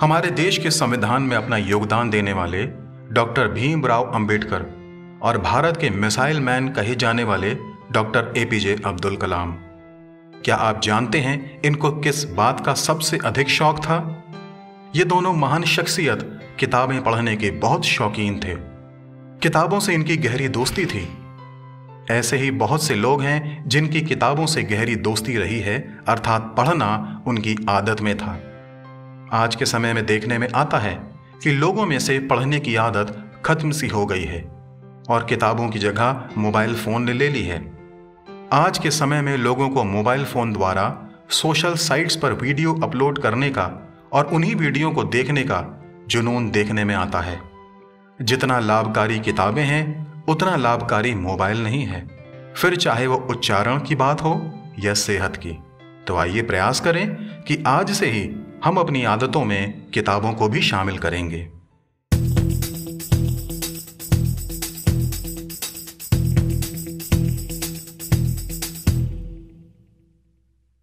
हमारे देश के संविधान में अपना योगदान देने वाले डॉक्टर भीमराव अंबेडकर और भारत के मिसाइल मैन कहे जाने वाले डॉक्टर एपीजे अब्दुल कलाम। क्या आप जानते हैं इनको किस बात का सबसे अधिक शौक था? ये दोनों महान शख्सियत किताबें पढ़ने के बहुत शौकीन थे। किताबों से इनकी गहरी दोस्ती थी। ऐसे ही बहुत से लोग हैं जिनकी किताबों से गहरी दोस्ती रही है, अर्थात पढ़ना उनकी आदत में था। आज के समय में देखने में आता है कि लोगों में से पढ़ने की आदत खत्म सी हो गई है और किताबों की जगह मोबाइल फ़ोन ने ले ली है। आज के समय में लोगों को मोबाइल फ़ोन द्वारा सोशल साइट्स पर वीडियो अपलोड करने का और उन्हीं वीडियो को देखने का जुनून देखने में आता है। जितना लाभकारी किताबें हैं, उतना लाभकारी मोबाइल नहीं है। फिर चाहे वो उच्चारण की बात हो या सेहत की तो आइए प्रयास करें कि आज से ही हम अपनी आदतों में किताबों को भी शामिल करेंगे।